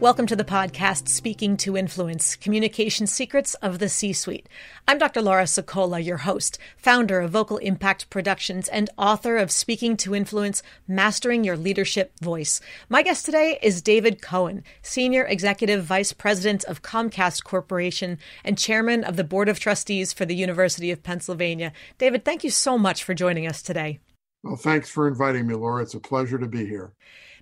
Welcome to the podcast Speaking to Influence Communication Secrets of the C Suite. I'm Dr. Laura Sicola, your host, founder of Vocal Impact Productions, and author of Speaking to Influence Mastering Your Leadership Voice. My guest today is David Cohen, Senior Executive Vice President of Comcast Corporation and Chairman of the Board of Trustees for the University of Pennsylvania. David, thank you so much for joining us today. Well, thanks for inviting me, Laura. It's a pleasure to be here.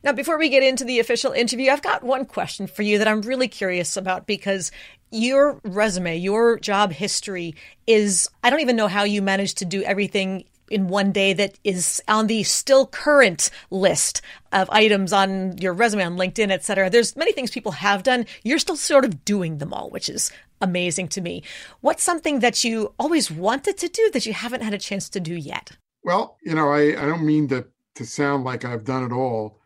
Now, before we get into the official interview, I've got one question for you that I'm really curious about because your resume, your job history is, I don't even know how you managed to do everything in one day that is on the still current list of items on your resume on LinkedIn, et cetera. There's many things people have done. You're still sort of doing them all, which is amazing to me. What's something that you always wanted to do that you haven't had a chance to do yet? Well, you know, I, I don't mean to, to sound like I've done it all,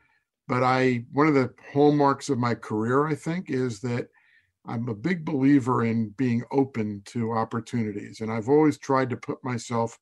but I one of the hallmarks of my career, I think, is that I'm a big believer in being open to opportunities. And I've always tried to put myself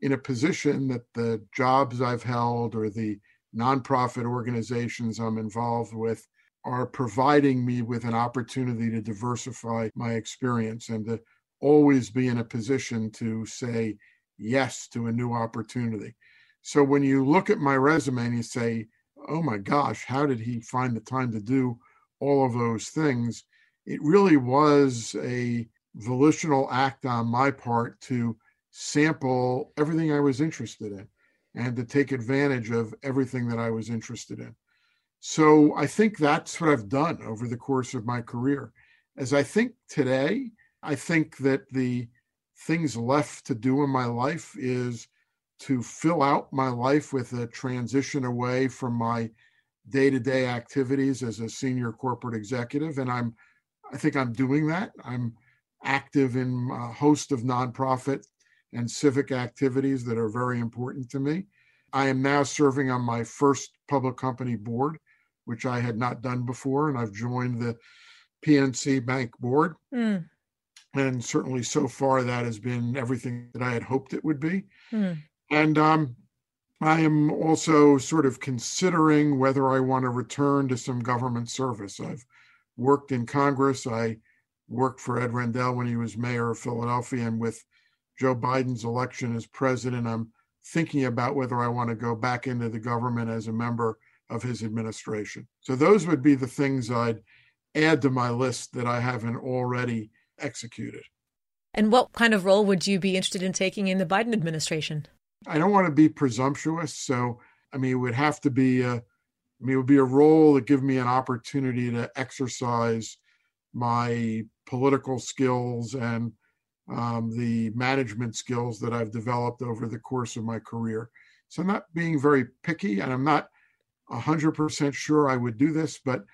in a position that the jobs I've held or the nonprofit organizations I'm involved with are providing me with an opportunity to diversify my experience and to always be in a position to say yes to a new opportunity. So when you look at my resume and you say, oh my gosh, how did he find the time to do all of those things? It really was a volitional act on my part to sample everything I was interested in and to take advantage of everything that I was interested in. So I think that's what I've done over the course of my career. As I think today, I think that the things left to do in my life is to fill out my life with a transition away from my day-to-day activities as a senior corporate executive. And i'm i think i'm doing that. I'm active in a host of nonprofit and civic activities that are very important to me. I am now serving on my first public company board which i had not done before and i've joined the pnc bank board. Mm. and certainly so far that has been everything that i had hoped it would be. Mm. And um, I am also sort of considering whether I want to return to some government service. I've worked in Congress. I worked for Ed Rendell when he was mayor of Philadelphia. And with Joe Biden's election as president, I'm thinking about whether I want to go back into the government as a member of his administration. So those would be the things I'd add to my list that I haven't already executed. And what kind of role would you be interested in taking in the Biden administration? I don't want to be presumptuous. So, I mean, it would have to be a, I mean, it would be a role that give me an opportunity to exercise my political skills and um, the management skills that I've developed over the course of my career. So I'm not being very picky, and I'm not 100% sure I would do this, but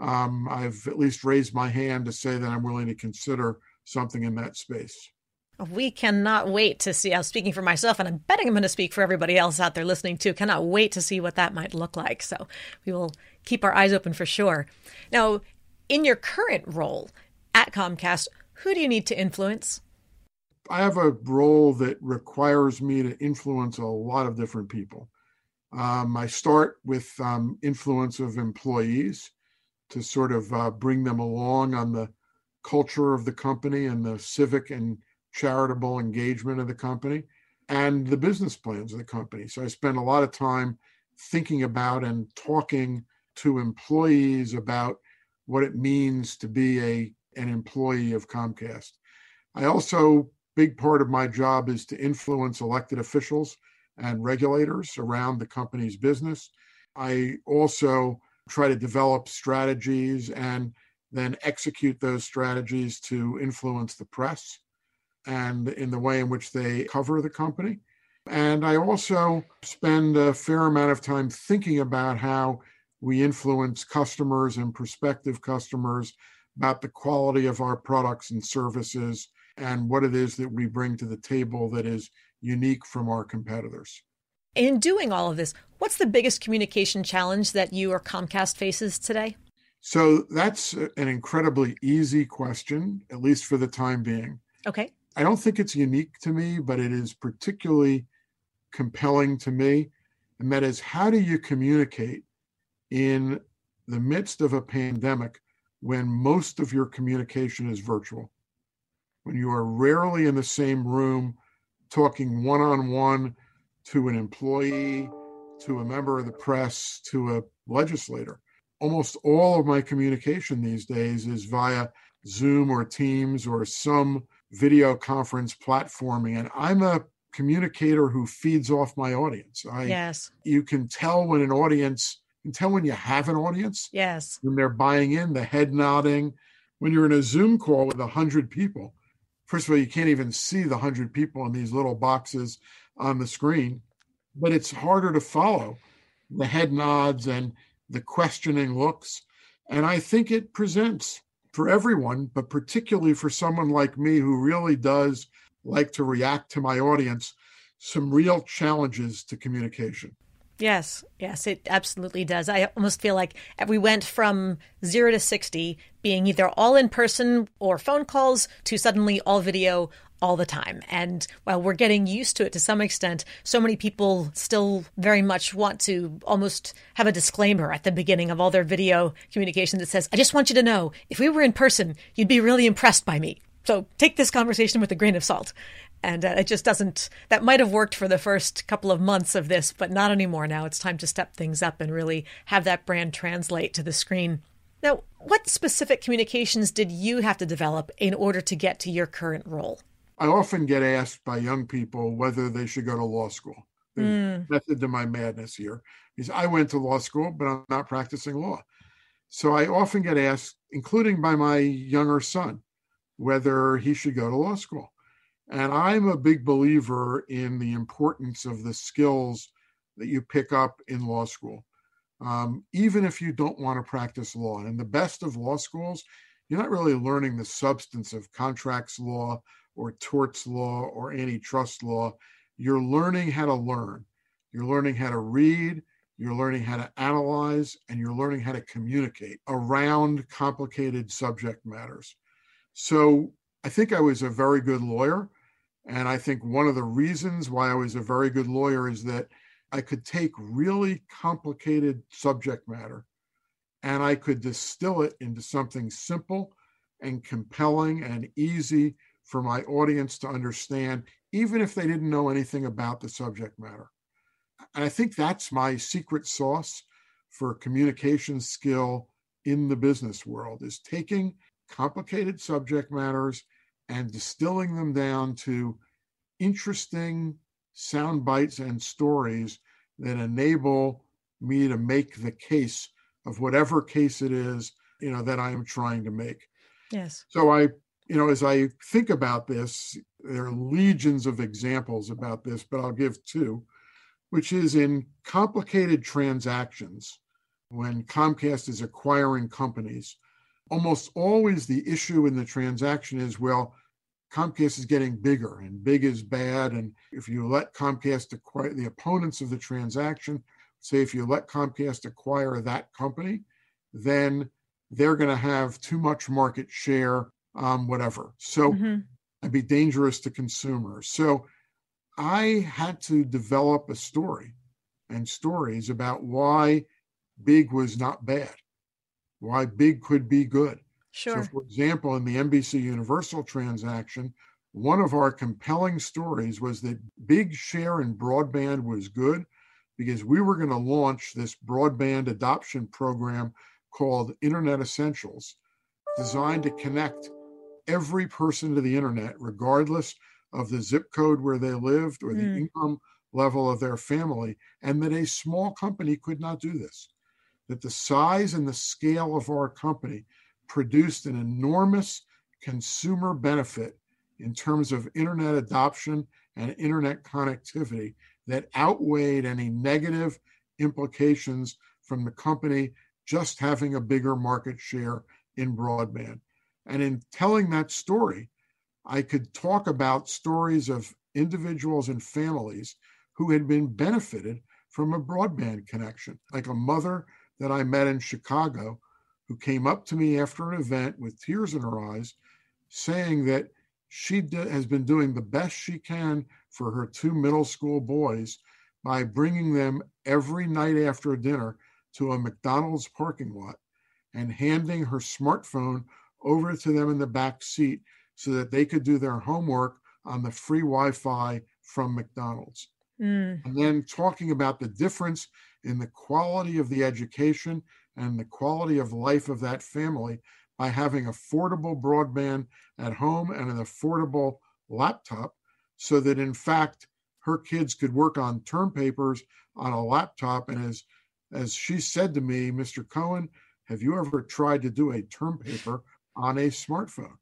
um, I've at least raised my hand to say that I'm willing to consider something in that space. We cannot wait to see. I was speaking for myself, and I'm betting I'm going to speak for everybody else out there listening too. Cannot wait to see what that might look like. So we will keep our eyes open for sure. Now, in your current role at Comcast, who do you need to influence? I have a role that requires me to influence a lot of different people. Um, I start with um, influence of employees to sort of uh, bring them along on the culture of the company and the civic and charitable engagement of the company and the business plans of the company. So I spend a lot of time thinking about and talking to employees about what it means to be a an employee of Comcast. I also big part of my job is to influence elected officials and regulators around the company's business. I also try to develop strategies and then execute those strategies to influence the press and in the way in which they cover the company. And I also spend a fair amount of time thinking about how we influence customers and prospective customers about the quality of our products and services and what it is that we bring to the table that is unique from our competitors. In doing all of this, what's the biggest communication challenge that you or Comcast faces today? So that's an incredibly easy question, at least for the time being. Okay. I don't think it's unique to me, but it is particularly compelling to me. And that is how do you communicate in the midst of a pandemic when most of your communication is virtual? When you are rarely in the same room talking one on one to an employee, to a member of the press, to a legislator. Almost all of my communication these days is via Zoom or Teams or some video conference platforming. And I'm a communicator who feeds off my audience. I, yes. You can tell when an audience, you can tell when you have an audience. Yes. When they're buying in, the head nodding. When you're in a Zoom call with a hundred people, first of all, you can't even see the hundred people in these little boxes on the screen, but it's harder to follow the head nods and the questioning looks. And I think it presents for everyone, but particularly for someone like me who really does like to react to my audience, some real challenges to communication. Yes, yes, it absolutely does. I almost feel like we went from zero to 60 being either all in person or phone calls to suddenly all video all the time. And while we're getting used to it to some extent, so many people still very much want to almost have a disclaimer at the beginning of all their video communication that says, I just want you to know if we were in person, you'd be really impressed by me. So take this conversation with a grain of salt. And uh, it just doesn't, that might have worked for the first couple of months of this, but not anymore now. It's time to step things up and really have that brand translate to the screen. Now, what specific communications did you have to develop in order to get to your current role? I often get asked by young people whether they should go to law school. Mm. method to my madness here is I went to law school, but I'm not practicing law. So I often get asked, including by my younger son, whether he should go to law school. And I'm a big believer in the importance of the skills that you pick up in law school, um, even if you don't want to practice law. And in the best of law schools, you're not really learning the substance of contracts law or torts law or antitrust law. You're learning how to learn. You're learning how to read, you're learning how to analyze, and you're learning how to communicate around complicated subject matters. So I think I was a very good lawyer. And I think one of the reasons why I was a very good lawyer is that I could take really complicated subject matter and I could distill it into something simple and compelling and easy for my audience to understand, even if they didn't know anything about the subject matter. And I think that's my secret sauce for communication skill in the business world is taking complicated subject matters and distilling them down to interesting sound bites and stories that enable me to make the case of whatever case it is you know that i am trying to make yes so i you know as i think about this there are legions of examples about this but i'll give two which is in complicated transactions when comcast is acquiring companies almost always the issue in the transaction is well, Comcast is getting bigger and big is bad. And if you let Comcast acquire the opponents of the transaction, say if you let Comcast acquire that company, then they're going to have too much market share, um, whatever. So mm-hmm. it'd be dangerous to consumers. So I had to develop a story and stories about why big was not bad why big could be good. Sure. So, for example, in the NBC Universal transaction, one of our compelling stories was that big share in broadband was good because we were going to launch this broadband adoption program called Internet Essentials, designed to connect every person to the internet, regardless of the zip code where they lived or the mm. income level of their family, and that a small company could not do this that the size and the scale of our company produced an enormous consumer benefit in terms of internet adoption and internet connectivity that outweighed any negative implications from the company just having a bigger market share in broadband. And in telling that story, I could talk about stories of individuals and families who had been benefited from a broadband connection, like a mother that I met in Chicago who came up to me after an event with tears in her eyes, saying that she has been doing the best she can for her two middle school boys by bringing them every night after dinner to a McDonald's parking lot and handing her smartphone over to them in the back seat so that they could do their homework on the free Wi Fi from McDonald's. Mm. And then talking about the difference in the quality of the education and the quality of life of that family by having affordable broadband at home and an affordable laptop so that in fact her kids could work on term papers on a laptop and as as she said to me mr cohen have you ever tried to do a term paper on a smartphone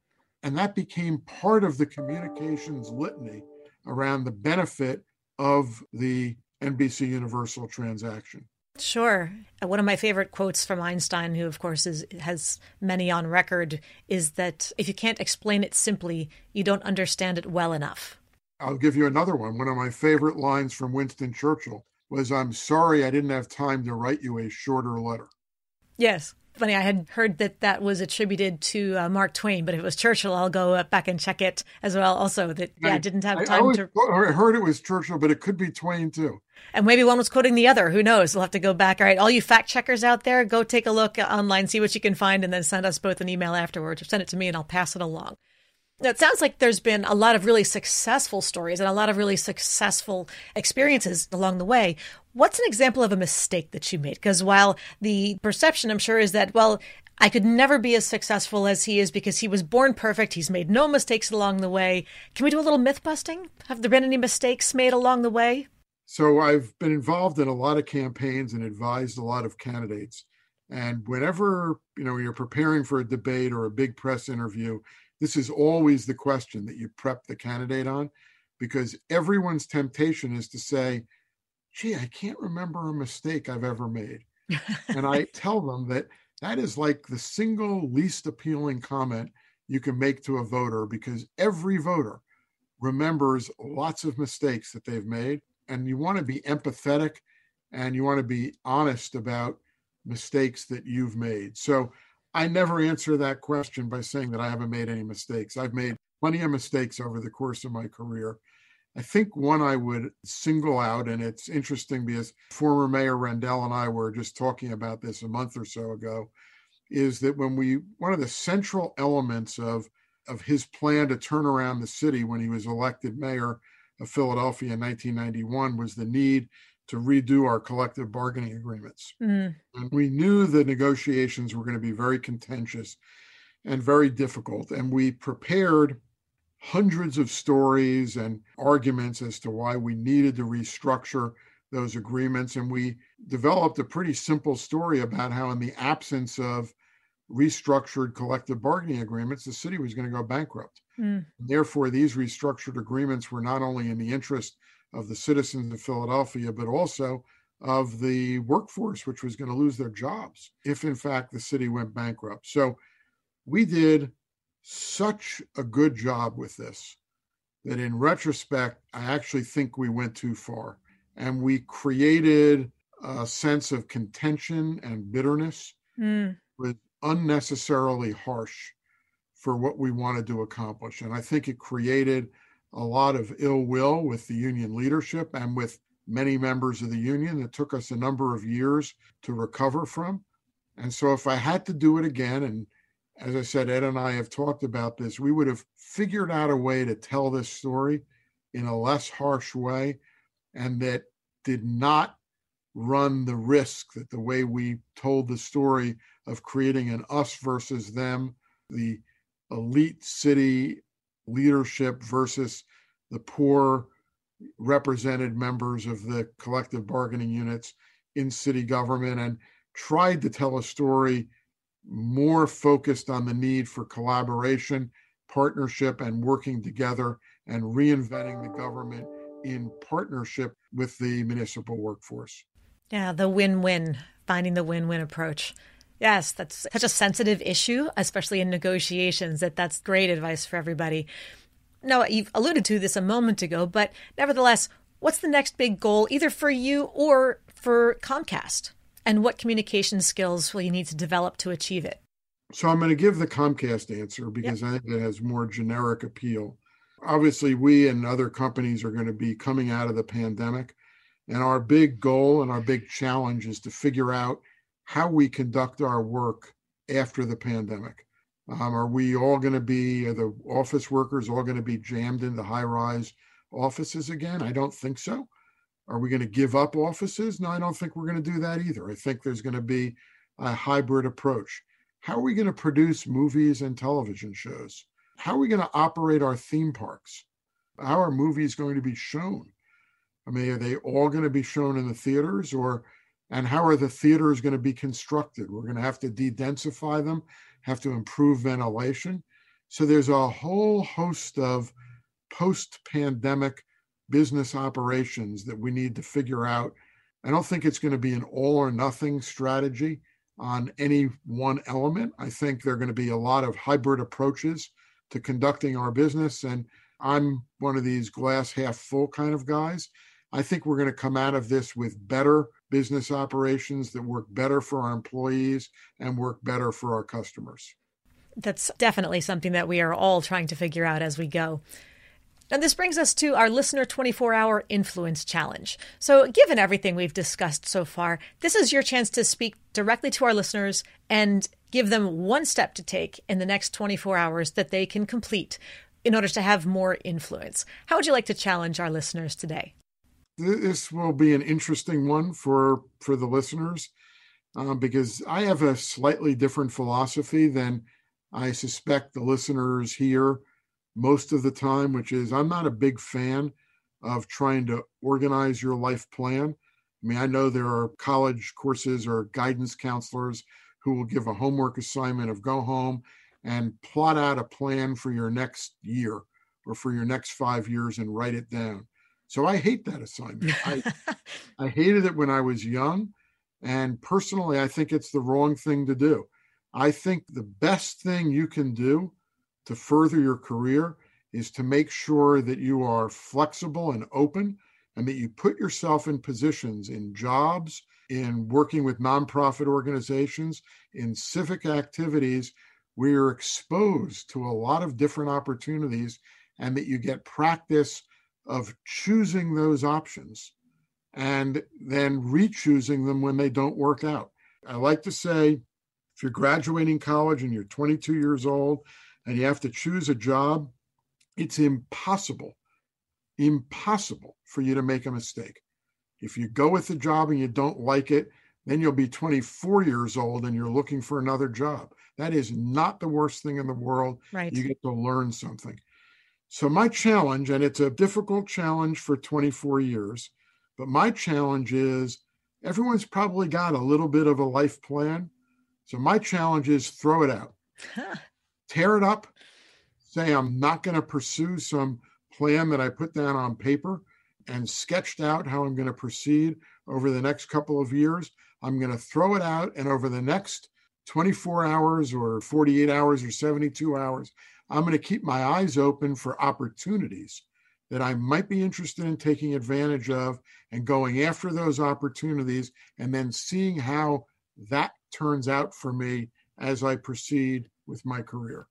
and that became part of the communications litany around the benefit of the NBC Universal transaction. Sure. Uh, one of my favorite quotes from Einstein, who of course is, has many on record, is that if you can't explain it simply, you don't understand it well enough. I'll give you another one. One of my favorite lines from Winston Churchill was I'm sorry I didn't have time to write you a shorter letter. Yes funny. I had heard that that was attributed to uh, Mark Twain, but if it was Churchill, I'll go back and check it as well. Also, that yeah, I, didn't have time I to. I heard it was Churchill, but it could be Twain too. And maybe one was quoting the other. Who knows? We'll have to go back. All right, all you fact checkers out there, go take a look online, see what you can find, and then send us both an email afterwards, or send it to me, and I'll pass it along. Now, it sounds like there's been a lot of really successful stories and a lot of really successful experiences along the way. What's an example of a mistake that you made? Because while the perception, I'm sure, is that, well, I could never be as successful as he is because he was born perfect. He's made no mistakes along the way. Can we do a little myth busting? Have there been any mistakes made along the way? So I've been involved in a lot of campaigns and advised a lot of candidates. And whenever, you know, you're preparing for a debate or a big press interview, this is always the question that you prep the candidate on because everyone's temptation is to say, gee, I can't remember a mistake I've ever made. and I tell them that that is like the single least appealing comment you can make to a voter because every voter remembers lots of mistakes that they've made. And you want to be empathetic and you want to be honest about mistakes that you've made. So I never answer that question by saying that I haven't made any mistakes. I've made plenty of mistakes over the course of my career. I think one I would single out, and it's interesting because former Mayor Rendell and I were just talking about this a month or so ago, is that when we, one of the central elements of, of his plan to turn around the city when he was elected mayor of Philadelphia in 1991 was the need to redo our collective bargaining agreements. Mm. And we knew the negotiations were going to be very contentious and very difficult. And we prepared hundreds of stories and arguments as to why we needed to restructure those agreements. And we developed a pretty simple story about how, in the absence of restructured collective bargaining agreements, the city was going to go bankrupt. Mm. Therefore, these restructured agreements were not only in the interest of the citizens of Philadelphia, but also of the workforce, which was going to lose their jobs if, in fact, the city went bankrupt. So we did such a good job with this that in retrospect, I actually think we went too far. And we created a sense of contention and bitterness mm. was unnecessarily harsh for what we wanted to accomplish. And I think it created a lot of ill will with the union leadership and with many members of the union that took us a number of years to recover from. And so if I had to do it again and as I said, Ed and I have talked about this. We would have figured out a way to tell this story in a less harsh way and that did not run the risk that the way we told the story of creating an us versus them, the elite city leadership versus the poor represented members of the collective bargaining units in city government and tried to tell a story more focused on the need for collaboration, partnership, and working together and reinventing the government in partnership with the municipal workforce. Yeah, the win win, finding the win win approach. Yes, that's such a sensitive issue, especially in negotiations, that that's great advice for everybody. Now, you've alluded to this a moment ago, but nevertheless, what's the next big goal, either for you or for Comcast? And what communication skills will you need to develop to achieve it? So I'm going to give the Comcast answer because yep. I think it has more generic appeal. Obviously, we and other companies are going to be coming out of the pandemic. And our big goal and our big challenge is to figure out how we conduct our work after the pandemic. Um, are we all going to be, are the office workers all going to be jammed into high rise offices again? I don't think so. Are we going to give up offices? No, I don't think we're going to do that either. I think there's going to be a hybrid approach. How are we going to produce movies and television shows? How are we going to operate our theme parks? How are movies going to be shown? I mean, are they all going to be shown in the theaters or and how are the theaters going to be constructed? We're going to have to de-densify them, have to improve ventilation. So there's a whole host of post-pandemic business operations that we need to figure out. I don't think it's going to be an all or nothing strategy on any one element. I think there are going to be a lot of hybrid approaches to conducting our business. And I'm one of these glass half full kind of guys. I think we're going to come out of this with better business operations that work better for our employees and work better for our customers. That's definitely something that we are all trying to figure out as we go. And this brings us to our listener 24 hour influence challenge. So, given everything we've discussed so far, this is your chance to speak directly to our listeners and give them one step to take in the next 24 hours that they can complete in order to have more influence. How would you like to challenge our listeners today? this will be an interesting one for for the listeners uh, because I have a slightly different philosophy than I suspect the listeners hear most of the time, which is I'm not a big fan of trying to organize your life plan. I mean, I know there are college courses or guidance counselors who will give a homework assignment of go home and plot out a plan for your next year or for your next five years and write it down. So I hate that assignment. I, I hated it when I was young. And personally, I think it's the wrong thing to do. I think the best thing you can do to further your career is to make sure that you are flexible and open and that you put yourself in positions in jobs, in working with nonprofit organizations, in civic activities where you're exposed to a lot of different opportunities and that you get practice of choosing those options and then re-choosing them when they don't work out. I like to say if you're graduating college and you're 22 years old and you have to choose a job, it's impossible, impossible for you to make a mistake. If you go with the job and you don't like it, then you'll be 24 years old and you're looking for another job. That is not the worst thing in the world. Right. You get to learn something. So, my challenge, and it's a difficult challenge for 24 years, but my challenge is everyone's probably got a little bit of a life plan. So, my challenge is throw it out, tear it up, say, I'm not going to pursue some plan that I put down on paper and sketched out how I'm going to proceed over the next couple of years. I'm going to throw it out, and over the next 24 hours or 48 hours or 72 hours, I'm going to keep my eyes open for opportunities that I might be interested in taking advantage of and going after those opportunities and then seeing how that turns out for me as I proceed with my career.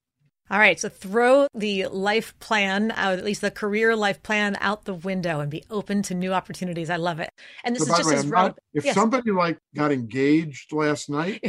All right, so throw the life plan out, at least the career life plan out the window and be open to new opportunities. I love it. And this so is just way, as not, if yes. somebody like got engaged last night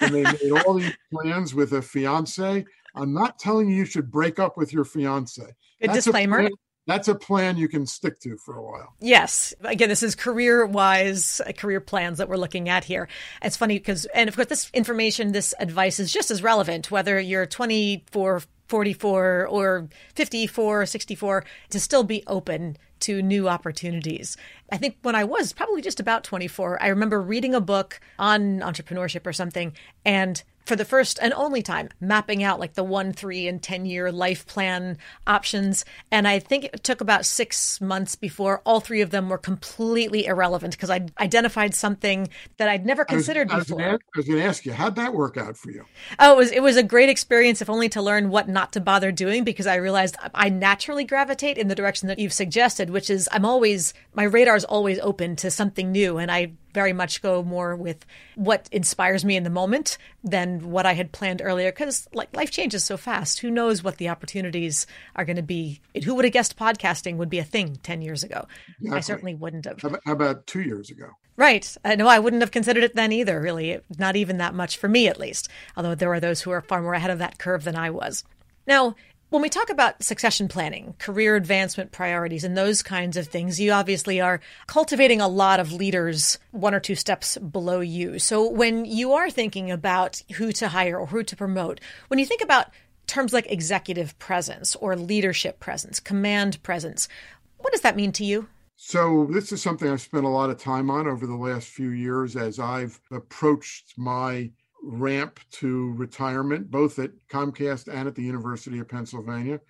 and they made all these plans with a fiance, I'm not telling you you should break up with your fiance. A that's disclaimer. That's a plan you can stick to for a while. Yes. Again, this is career wise, uh, career plans that we're looking at here. It's funny because, and of course, this information, this advice is just as relevant whether you're 24, 44, or 54, 64, to still be open to new opportunities. I think when I was probably just about 24, I remember reading a book on entrepreneurship or something and for the first and only time mapping out like the one, three, and 10 year life plan options. And I think it took about six months before all three of them were completely irrelevant because I identified something that I'd never considered I was, before. I was going to ask you, how'd that work out for you? Oh, it was, it was a great experience, if only to learn what not to bother doing because I realized I naturally gravitate in the direction that you've suggested, which is I'm always, my radar's always open to something new. And I very much go more with what inspires me in the moment than what I had planned earlier because like life changes so fast. Who knows what the opportunities are going to be? Who would have guessed podcasting would be a thing 10 years ago? Exactly. I certainly wouldn't have. How about two years ago? Right. I know I wouldn't have considered it then either, really. Not even that much for me, at least. Although there are those who are far more ahead of that curve than I was. Now, when we talk about succession planning, career advancement priorities, and those kinds of things, you obviously are cultivating a lot of leaders one or two steps below you. So when you are thinking about who to hire or who to promote, when you think about terms like executive presence or leadership presence, command presence, what does that mean to you? So, this is something I've spent a lot of time on over the last few years as I've approached my ramp to retirement, both at Comcast and at the University of Pennsylvania.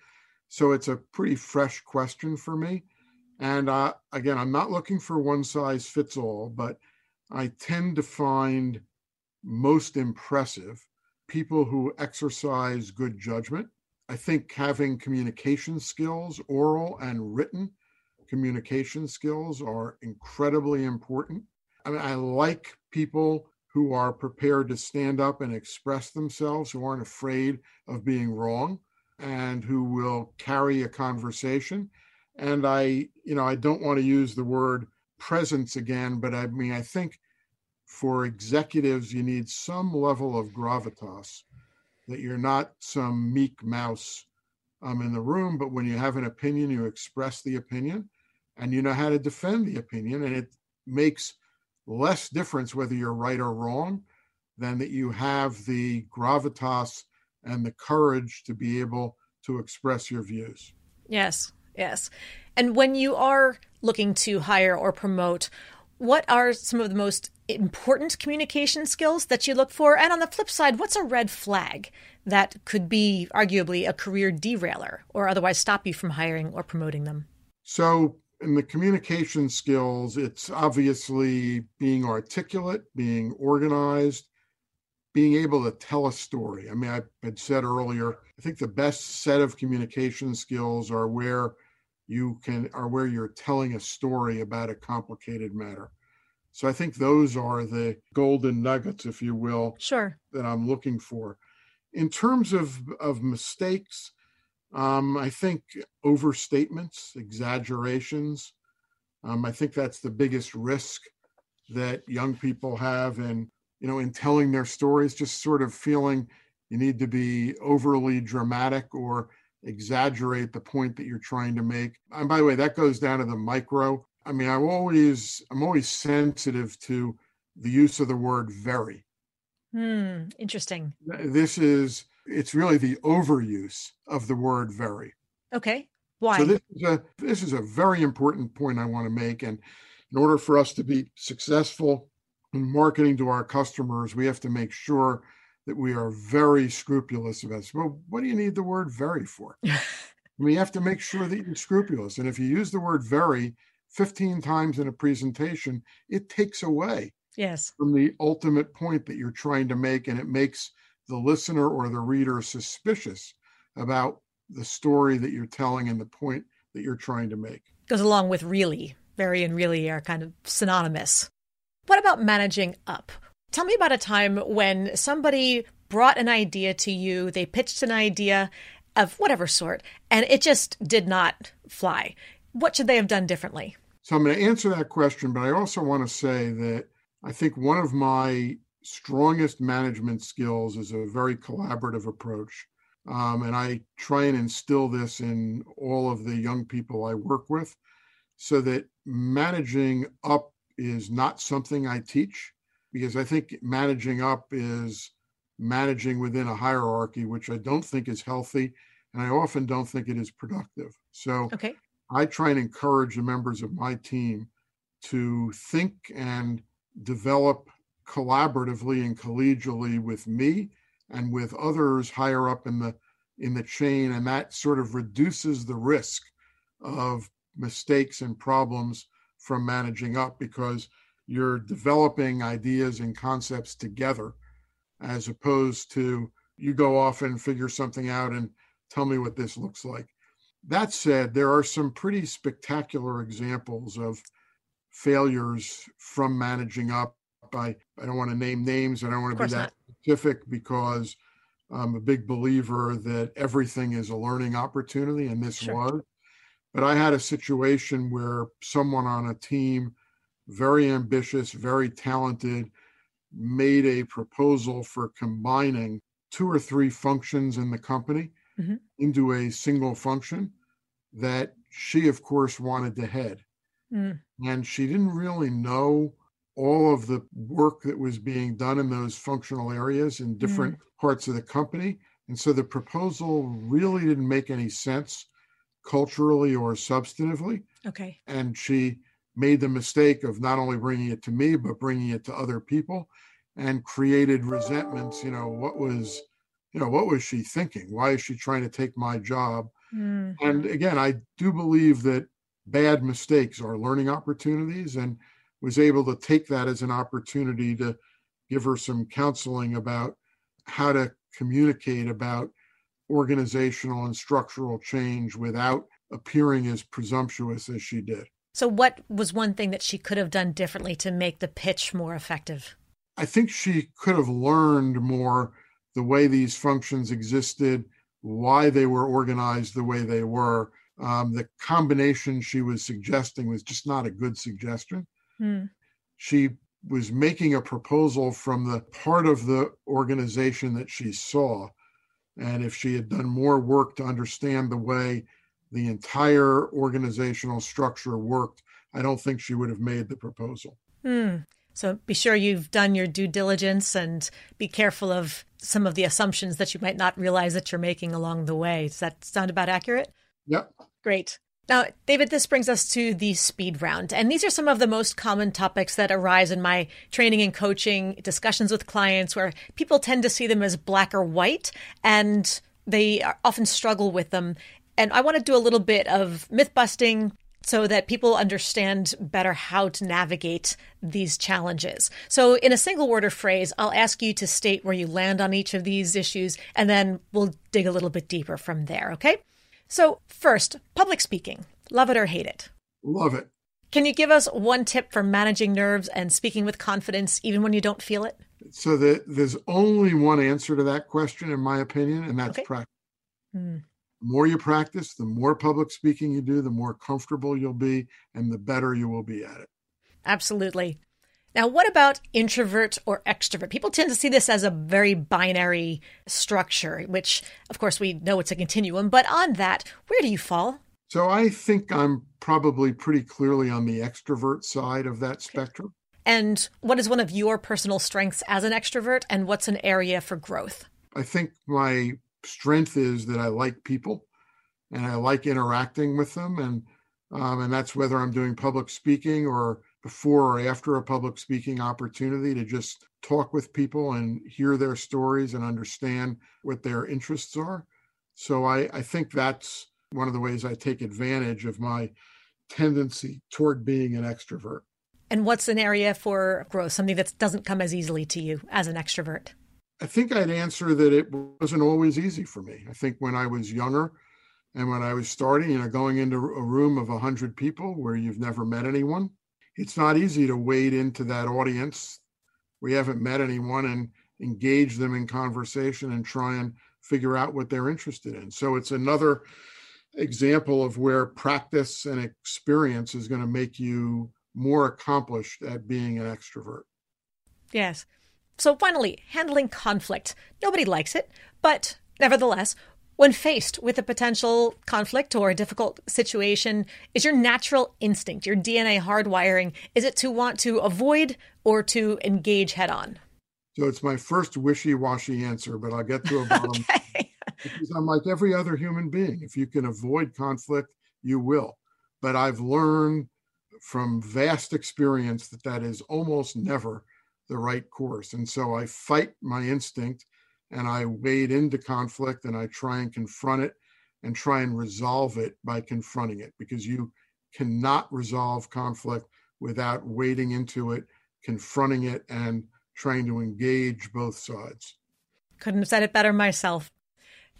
So it's a pretty fresh question for me. And uh, again, I'm not looking for one size fits all, but I tend to find most impressive people who exercise good judgment. I think having communication skills, oral and written communication skills, are incredibly important. I mean, I like people who are prepared to stand up and express themselves, who aren't afraid of being wrong, and who will carry a conversation. And I, you know, I don't want to use the word presence again, but I mean, I think for executives, you need some level of gravitas, that you're not some meek mouse um, in the room, but when you have an opinion, you express the opinion and you know how to defend the opinion. And it makes less difference whether you're right or wrong than that you have the gravitas and the courage to be able to express your views. Yes, yes. And when you are looking to hire or promote, what are some of the most important communication skills that you look for? And on the flip side, what's a red flag that could be arguably a career derailer or otherwise stop you from hiring or promoting them? So, in the communication skills, it's obviously being articulate, being organized, being able to tell a story. I mean, I had said earlier, I think the best set of communication skills are where you can are where you're telling a story about a complicated matter. So I think those are the golden nuggets, if you will, sure, that I'm looking for. In terms of of mistakes, um, I think overstatements, exaggerations. Um, I think that's the biggest risk that young people have in, you know, in telling their stories, just sort of feeling you need to be overly dramatic or exaggerate the point that you're trying to make. And by the way, that goes down to the micro. I mean, I'm always I'm always sensitive to the use of the word very. Hmm, interesting. This is it's really the overuse of the word very. Okay. Why? So this is a this is a very important point I want to make. And in order for us to be successful in marketing to our customers, we have to make sure that we are very scrupulous about this. Well, what do you need the word very for? we have to make sure that you're scrupulous. And if you use the word very 15 times in a presentation, it takes away yes from the ultimate point that you're trying to make and it makes the listener or the reader suspicious about the story that you're telling and the point that you're trying to make. Goes along with really. Very and really are kind of synonymous. What about managing up? Tell me about a time when somebody brought an idea to you, they pitched an idea of whatever sort, and it just did not fly. What should they have done differently? So I'm going to answer that question, but I also want to say that I think one of my strongest management skills is a very collaborative approach. Um, and I try and instill this in all of the young people I work with so that managing up is not something I teach because I think managing up is managing within a hierarchy, which I don't think is healthy. And I often don't think it is productive. So okay. I try and encourage the members of my team to think and develop collaboratively and collegially with me and with others higher up in the in the chain and that sort of reduces the risk of mistakes and problems from managing up because you're developing ideas and concepts together as opposed to you go off and figure something out and tell me what this looks like. That said, there are some pretty spectacular examples of failures from managing up. I, I don't want to name names. I don't want to be that not. specific because I'm a big believer that everything is a learning opportunity, and this sure. was. But I had a situation where someone on a team, very ambitious, very talented, made a proposal for combining two or three functions in the company mm-hmm. into a single function that she, of course, wanted to head. Mm. And she didn't really know all of the work that was being done in those functional areas in different mm. parts of the company. And so the proposal really didn't make any sense culturally or substantively. Okay. And she made the mistake of not only bringing it to me, but bringing it to other people and created resentments. You know, what was, you know, what was she thinking? Why is she trying to take my job? Mm. And again, I do believe that bad mistakes are learning opportunities and was able to take that as an opportunity to give her some counseling about how to communicate about organizational and structural change without appearing as presumptuous as she did. So, what was one thing that she could have done differently to make the pitch more effective? I think she could have learned more the way these functions existed, why they were organized the way they were. Um, the combination she was suggesting was just not a good suggestion. Mm. She was making a proposal from the part of the organization that she saw. And if she had done more work to understand the way the entire organizational structure worked, I don't think she would have made the proposal. Mm. So be sure you've done your due diligence and be careful of some of the assumptions that you might not realize that you're making along the way. Does that sound about accurate? Yep. Great. Now, David, this brings us to the speed round. And these are some of the most common topics that arise in my training and coaching discussions with clients where people tend to see them as black or white and they often struggle with them. And I want to do a little bit of myth busting so that people understand better how to navigate these challenges. So, in a single word or phrase, I'll ask you to state where you land on each of these issues, and then we'll dig a little bit deeper from there, okay? So, first, public speaking. Love it or hate it? Love it. Can you give us one tip for managing nerves and speaking with confidence even when you don't feel it? So, the, there's only one answer to that question, in my opinion, and that's okay. practice. Hmm. The more you practice, the more public speaking you do, the more comfortable you'll be, and the better you will be at it. Absolutely. Now, what about introvert or extrovert? People tend to see this as a very binary structure, which, of course, we know it's a continuum. But on that, where do you fall? So I think I'm probably pretty clearly on the extrovert side of that spectrum. And what is one of your personal strengths as an extrovert, and what's an area for growth? I think my strength is that I like people and I like interacting with them. And um, and that's whether I'm doing public speaking or before or after a public speaking opportunity to just talk with people and hear their stories and understand what their interests are. So I, I think that's one of the ways I take advantage of my tendency toward being an extrovert. And what's an area for growth, something that doesn't come as easily to you as an extrovert? I think I'd answer that it wasn't always easy for me. I think when I was younger and when I was starting, you know, going into a room of 100 people where you've never met anyone, it's not easy to wade into that audience. We haven't met anyone and engage them in conversation and try and figure out what they're interested in. So it's another example of where practice and experience is going to make you more accomplished at being an extrovert. Yes. So finally, handling conflict. Nobody likes it, but nevertheless, when faced with a potential conflict or a difficult situation, is your natural instinct, your DNA hardwiring, is it to want to avoid or to engage head on? So it's my first wishy washy answer, but I'll get to a bottom. okay. because I'm like every other human being. If you can avoid conflict, you will. But I've learned from vast experience that that is almost never the right course. And so I fight my instinct and I wade into conflict and I try and confront it and try and resolve it by confronting it because you cannot resolve conflict without wading into it, confronting it, and trying to engage both sides. Couldn't have said it better myself.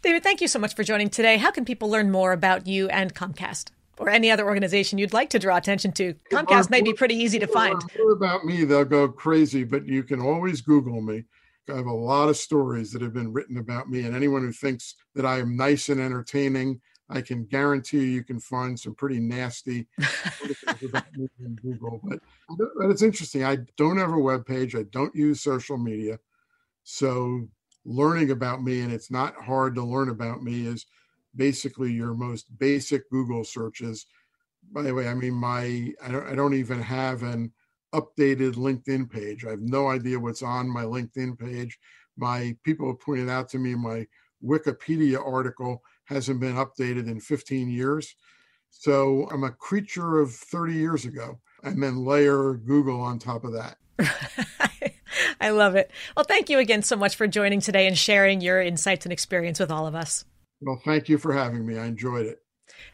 David, thank you so much for joining today. How can people learn more about you and Comcast? Or any other organization you'd like to draw attention to. Comcast may be pretty easy to find. About me, they'll go crazy, but you can always Google me. I have a lot of stories that have been written about me, and anyone who thinks that I am nice and entertaining, I can guarantee you, you can find some pretty nasty things about me in Google. But, but it's interesting. I don't have a web page. I don't use social media, so learning about me, and it's not hard to learn about me, is basically your most basic Google searches. By the way, I mean my I don't I don't even have an updated LinkedIn page. I have no idea what's on my LinkedIn page. My people have pointed out to me my Wikipedia article hasn't been updated in 15 years. So I'm a creature of 30 years ago, and then layer Google on top of that. I love it. Well, thank you again so much for joining today and sharing your insights and experience with all of us. Well, thank you for having me. I enjoyed it.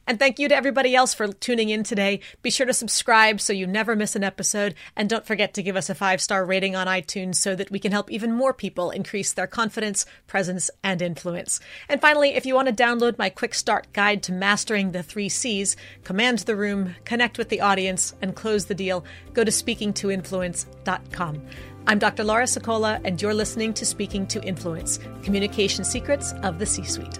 And thank you to everybody else for tuning in today. Be sure to subscribe so you never miss an episode. And don't forget to give us a five star rating on iTunes so that we can help even more people increase their confidence, presence, and influence. And finally, if you want to download my quick start guide to mastering the three C's, command the room, connect with the audience, and close the deal, go to speakingtoinfluence.com. I'm Dr. Laura Sicola, and you're listening to Speaking to Influence Communication Secrets of the C Suite.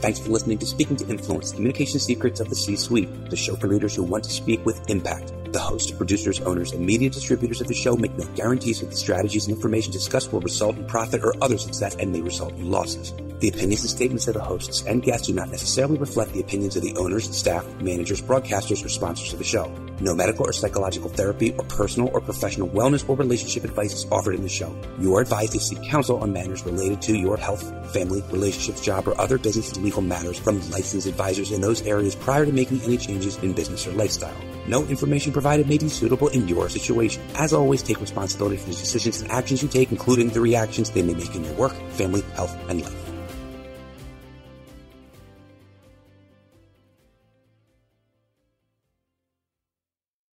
Thanks for listening to Speaking to Influence, Communication Secrets of the C-Suite, the show for leaders who want to speak with impact. The hosts, producers, owners, and media distributors of the show make no guarantees that the strategies and information discussed will result in profit or other success and may result in losses. The opinions and statements of the hosts and guests do not necessarily reflect the opinions of the owners, staff, managers, broadcasters, or sponsors of the show. No medical or psychological therapy or personal or professional wellness or relationship advice is offered in the show. Your advice is to seek counsel on matters related to your health, family, relationships, job, or other business and legal matters from licensed advisors in those areas prior to making any changes in business or lifestyle. No information provided may be suitable in your situation. As always, take responsibility for the decisions and actions you take, including the reactions they may make in your work, family, health, and life.